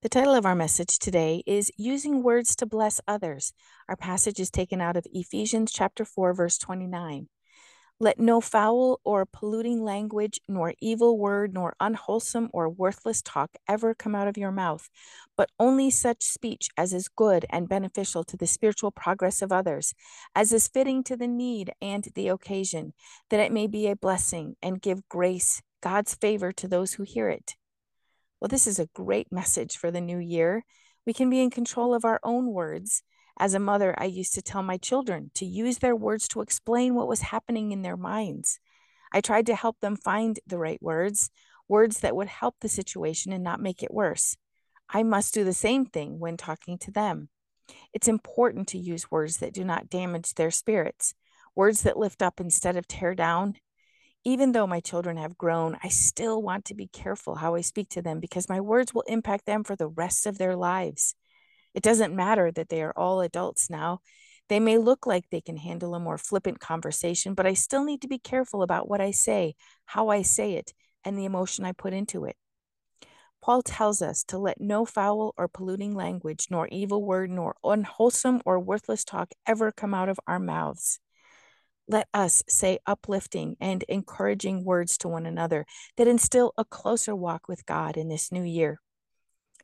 The title of our message today is Using Words to Bless Others. Our passage is taken out of Ephesians chapter 4 verse 29. Let no foul or polluting language, nor evil word, nor unwholesome or worthless talk ever come out of your mouth, but only such speech as is good and beneficial to the spiritual progress of others, as is fitting to the need and the occasion, that it may be a blessing and give grace, God's favor to those who hear it. Well, this is a great message for the new year. We can be in control of our own words. As a mother, I used to tell my children to use their words to explain what was happening in their minds. I tried to help them find the right words, words that would help the situation and not make it worse. I must do the same thing when talking to them. It's important to use words that do not damage their spirits, words that lift up instead of tear down, even though my children have grown, I still want to be careful how I speak to them because my words will impact them for the rest of their lives. It doesn't matter that they are all adults now. They may look like they can handle a more flippant conversation, but I still need to be careful about what I say, how I say it, and the emotion I put into it. Paul tells us to let no foul or polluting language, nor evil word, nor unwholesome or worthless talk ever come out of our mouths let us say uplifting and encouraging words to one another that instill a closer walk with God in this new year.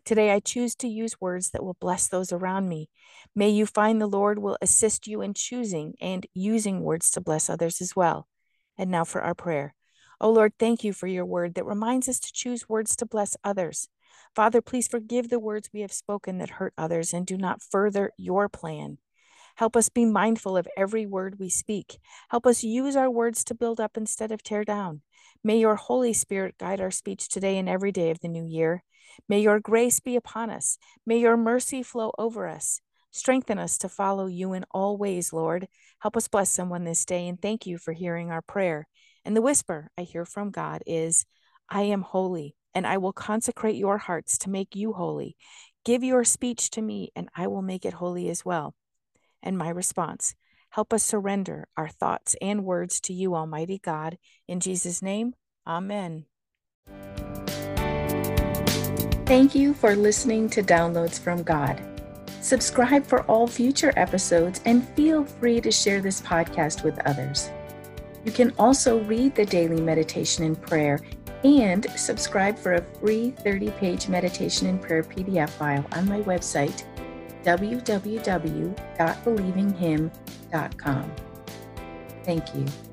Today, I choose to use words that will bless those around me. May you find the Lord will assist you in choosing and using words to bless others as well. And now for our prayer. Oh Lord, thank you for your word that reminds us to choose words to bless others. Father, please forgive the words we have spoken that hurt others and do not further your plan. Help us be mindful of every word we speak. Help us use our words to build up instead of tear down. May your Holy Spirit guide our speech today and every day of the new year. May your grace be upon us. May your mercy flow over us. Strengthen us to follow you in all ways, Lord. Help us bless someone this day and thank you for hearing our prayer. And the whisper I hear from God is, I am holy, and I will consecrate your hearts to make you holy. Give your speech to me, and I will make it holy as well and my response. Help us surrender our thoughts and words to you, Almighty God. In Jesus' name, Amen. Thank you for listening to Downloads from God. Subscribe for all future episodes and feel free to share this podcast with others. You can also read the daily meditation and prayer and subscribe for a free 30 page meditation and prayer PDF file on my website www.believinghim.com. Thank you.